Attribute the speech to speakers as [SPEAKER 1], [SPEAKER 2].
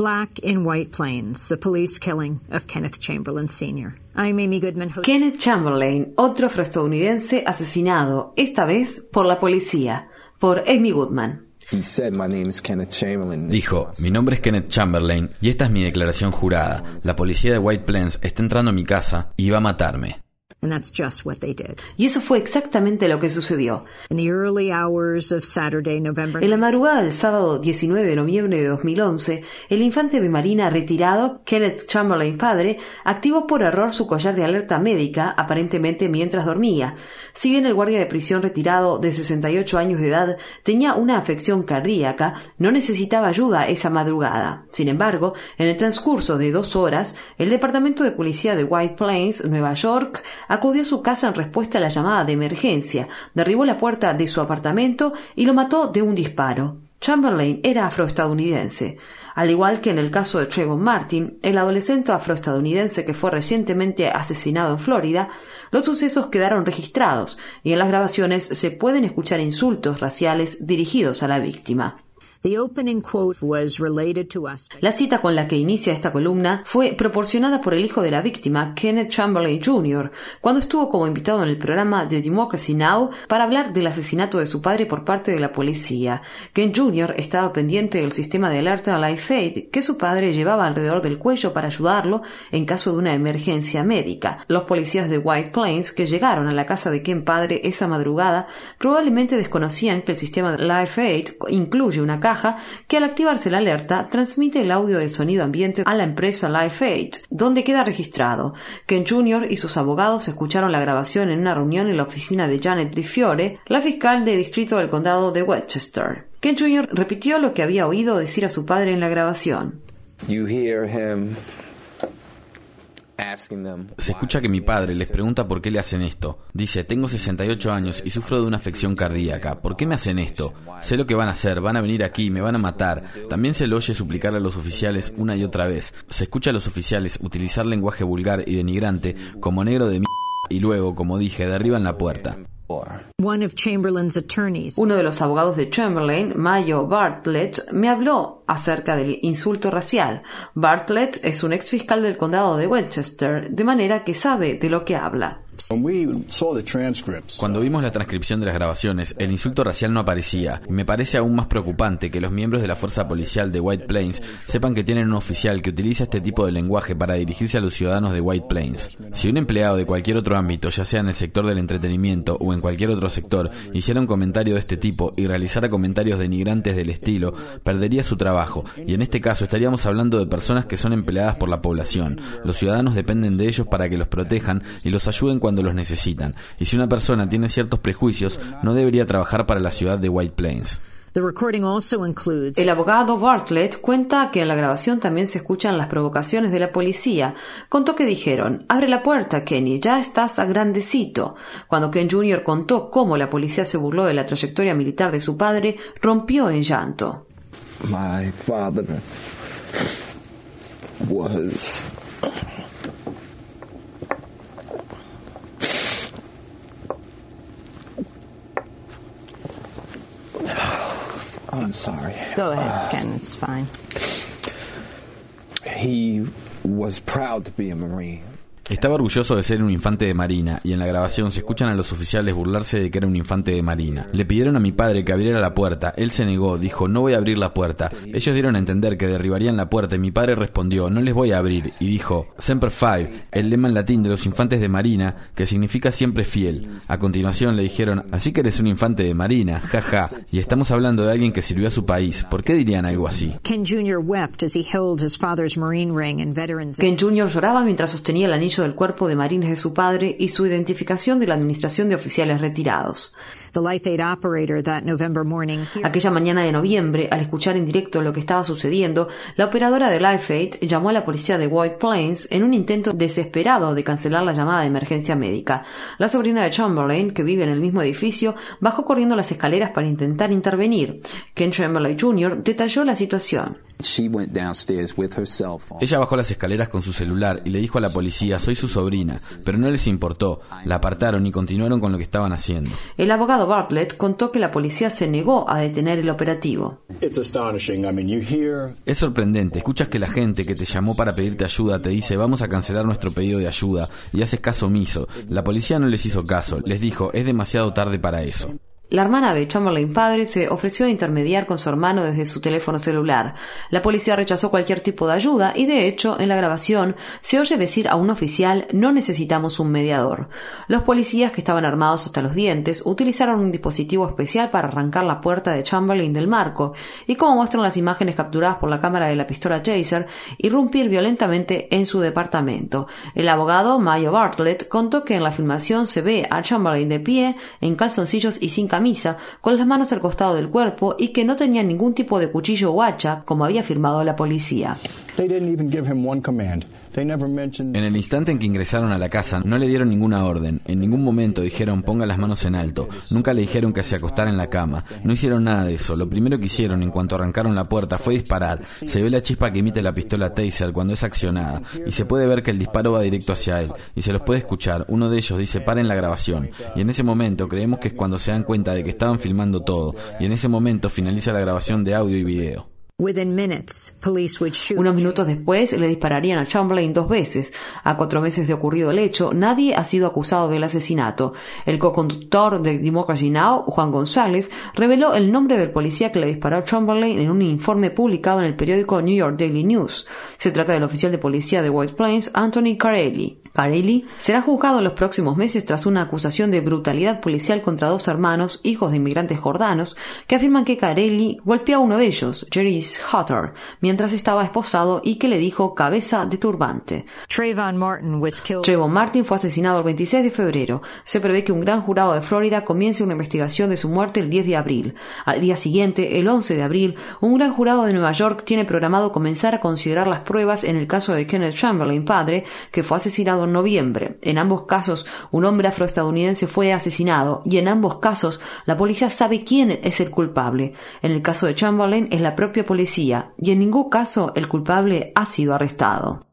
[SPEAKER 1] Black in White Plains, the police killing of Kenneth Chamberlain Sr. I'm Amy Goodman.
[SPEAKER 2] Kenneth Chamberlain, otro afroestadounidense asesinado, esta vez por la policía, por Amy Goodman.
[SPEAKER 3] Dijo, mi nombre es Kenneth Chamberlain y esta es mi declaración jurada. La policía de White Plains está entrando a mi casa y va a matarme.
[SPEAKER 2] Y eso fue exactamente lo que sucedió. En la madrugada del sábado 19 de noviembre de 2011, el infante de Marina retirado, Kenneth Chamberlain padre, activó por error su collar de alerta médica, aparentemente mientras dormía. Si bien el guardia de prisión retirado de 68 años de edad tenía una afección cardíaca, no necesitaba ayuda esa madrugada. Sin embargo, en el transcurso de dos horas, el Departamento de Policía de White Plains, Nueva York, acudió a su casa en respuesta a la llamada de emergencia, derribó la puerta de su apartamento y lo mató de un disparo. Chamberlain era afroestadounidense. Al igual que en el caso de Trayvon Martin, el adolescente afroestadounidense que fue recientemente asesinado en Florida, los sucesos quedaron registrados y en las grabaciones se pueden escuchar insultos raciales dirigidos a la víctima. La cita con la que inicia esta columna fue proporcionada por el hijo de la víctima, Kenneth Chamberlain Jr., cuando estuvo como invitado en el programa The Democracy Now! para hablar del asesinato de su padre por parte de la policía. Ken Jr. estaba pendiente del sistema de alerta Life Aid que su padre llevaba alrededor del cuello para ayudarlo en caso de una emergencia médica. Los policías de White Plains que llegaron a la casa de Ken padre esa madrugada probablemente desconocían que el sistema Life Aid incluye una que al activarse la alerta transmite el audio del sonido ambiente a la empresa Life Aid, donde queda registrado. Ken Jr. y sus abogados escucharon la grabación en una reunión en la oficina de Janet DiFiore, la fiscal de distrito del condado de Westchester. Ken Jr. repitió lo que había oído decir a su padre en la grabación.
[SPEAKER 3] Se escucha que mi padre les pregunta por qué le hacen esto. Dice, tengo 68 años y sufro de una afección cardíaca. ¿Por qué me hacen esto? Sé lo que van a hacer, van a venir aquí, me van a matar. También se lo oye suplicar a los oficiales una y otra vez. Se escucha a los oficiales utilizar lenguaje vulgar y denigrante como negro de mierda y luego, como dije, derriban la puerta.
[SPEAKER 2] Uno de los abogados de Chamberlain, Mayo Bartlett, me habló acerca del insulto racial. Bartlett es un ex fiscal del condado de Winchester, de manera que sabe de lo que habla.
[SPEAKER 3] Cuando vimos la transcripción de las grabaciones, el insulto racial no aparecía, y me parece aún más preocupante que los miembros de la fuerza policial de White Plains sepan que tienen un oficial que utiliza este tipo de lenguaje para dirigirse a los ciudadanos de White Plains. Si un empleado de cualquier otro ámbito, ya sea en el sector del entretenimiento o en cualquier otro sector, hiciera un comentario de este tipo y realizara comentarios denigrantes del estilo, perdería su trabajo, y en este caso estaríamos hablando de personas que son empleadas por la población. Los ciudadanos dependen de ellos para que los protejan y los ayuden cuando cuando los necesitan. Y si una persona tiene ciertos prejuicios, no debería trabajar para la ciudad de White Plains.
[SPEAKER 2] El abogado Bartlett cuenta que en la grabación también se escuchan las provocaciones de la policía. Contó que dijeron, abre la puerta, Kenny, ya estás a grandecito. Cuando Ken Jr. contó cómo la policía se burló de la trayectoria militar de su padre, rompió en llanto. My father was
[SPEAKER 1] I'm sorry. Go ahead, uh, Ken. It's fine.
[SPEAKER 3] He was proud to be a Marine. Estaba orgulloso de ser un infante de marina y en la grabación se escuchan a los oficiales burlarse de que era un infante de marina. Le pidieron a mi padre que abriera la puerta, él se negó, dijo no voy a abrir la puerta. Ellos dieron a entender que derribarían la puerta y mi padre respondió no les voy a abrir y dijo Semper Fi, el lema en latín de los infantes de marina que significa siempre fiel. A continuación le dijeron así que eres un infante de marina, jaja, y estamos hablando de alguien que sirvió a su país. ¿Por qué dirían algo así?
[SPEAKER 2] Ken Jr. Ken Jr. lloraba mientras sostenía el anillo del cuerpo de marines de su padre y su identificación de la Administración de Oficiales Retirados. Aquella mañana de noviembre, al escuchar en directo lo que estaba sucediendo, la operadora de Life Aid llamó a la policía de White Plains en un intento desesperado de cancelar la llamada de emergencia médica. La sobrina de Chamberlain, que vive en el mismo edificio, bajó corriendo las escaleras para intentar intervenir. Ken Chamberlain Jr. detalló la situación.
[SPEAKER 3] Ella bajó las escaleras con su celular y le dijo a la policía, soy su sobrina, pero no les importó. La apartaron y continuaron con lo que estaban haciendo.
[SPEAKER 2] El abogado abogado Bartlett contó que la policía se negó a detener el operativo.
[SPEAKER 3] Es sorprendente. Escuchas que la gente que te llamó para pedirte ayuda te dice vamos a cancelar nuestro pedido de ayuda y haces caso omiso. La policía no les hizo caso. Les dijo es demasiado tarde para eso.
[SPEAKER 2] La hermana de Chamberlain padre se ofreció a intermediar con su hermano desde su teléfono celular. La policía rechazó cualquier tipo de ayuda y de hecho en la grabación se oye decir a un oficial no necesitamos un mediador. Los policías que estaban armados hasta los dientes utilizaron un dispositivo especial para arrancar la puerta de Chamberlain del marco y como muestran las imágenes capturadas por la cámara de la pistola Chaser, irrumpir violentamente en su departamento. El abogado Mayo Bartlett contó que en la filmación se ve a Chamberlain de pie, en calzoncillos y sin camisa misa, con las manos al costado del cuerpo y que no tenía ningún tipo de cuchillo o hacha, como había afirmado la policía.
[SPEAKER 3] En el instante en que ingresaron a la casa, no le dieron ninguna orden. En ningún momento dijeron ponga las manos en alto. Nunca le dijeron que se acostara en la cama. No hicieron nada de eso. Lo primero que hicieron en cuanto arrancaron la puerta fue disparar. Se ve la chispa que emite la pistola Taser cuando es accionada. Y se puede ver que el disparo va directo hacia él. Y se los puede escuchar. Uno de ellos dice paren la grabación. Y en ese momento creemos que es cuando se dan cuenta de que estaban filmando todo. Y en ese momento finaliza la grabación de audio y video.
[SPEAKER 2] Unos minutos después le dispararían a Chamberlain dos veces. A cuatro meses de ocurrido el hecho, nadie ha sido acusado del asesinato. El co-conductor de Democracy Now, Juan González, reveló el nombre del policía que le disparó a Chamberlain en un informe publicado en el periódico New York Daily News. Se trata del oficial de policía de White Plains, Anthony Carelli. Carelli será juzgado en los próximos meses tras una acusación de brutalidad policial contra dos hermanos, hijos de inmigrantes jordanos, que afirman que Carelli golpeó a uno de ellos, Jerry Hutter, mientras estaba esposado y que le dijo cabeza de turbante. Trayvon Martin, fue asesinado el 26 de febrero. Se prevé que un gran jurado de Florida comience una investigación de su muerte el 10 de abril. Al día siguiente, el 11 de abril, un gran jurado de Nueva York tiene programado comenzar a considerar las pruebas en el caso de Kenneth Chamberlain, padre, que fue asesinado en noviembre. En ambos casos, un hombre afroestadounidense fue asesinado y en ambos casos la policía sabe quién es el culpable. En el caso de Chamberlain es la propia policía y en ningún caso el culpable ha sido arrestado.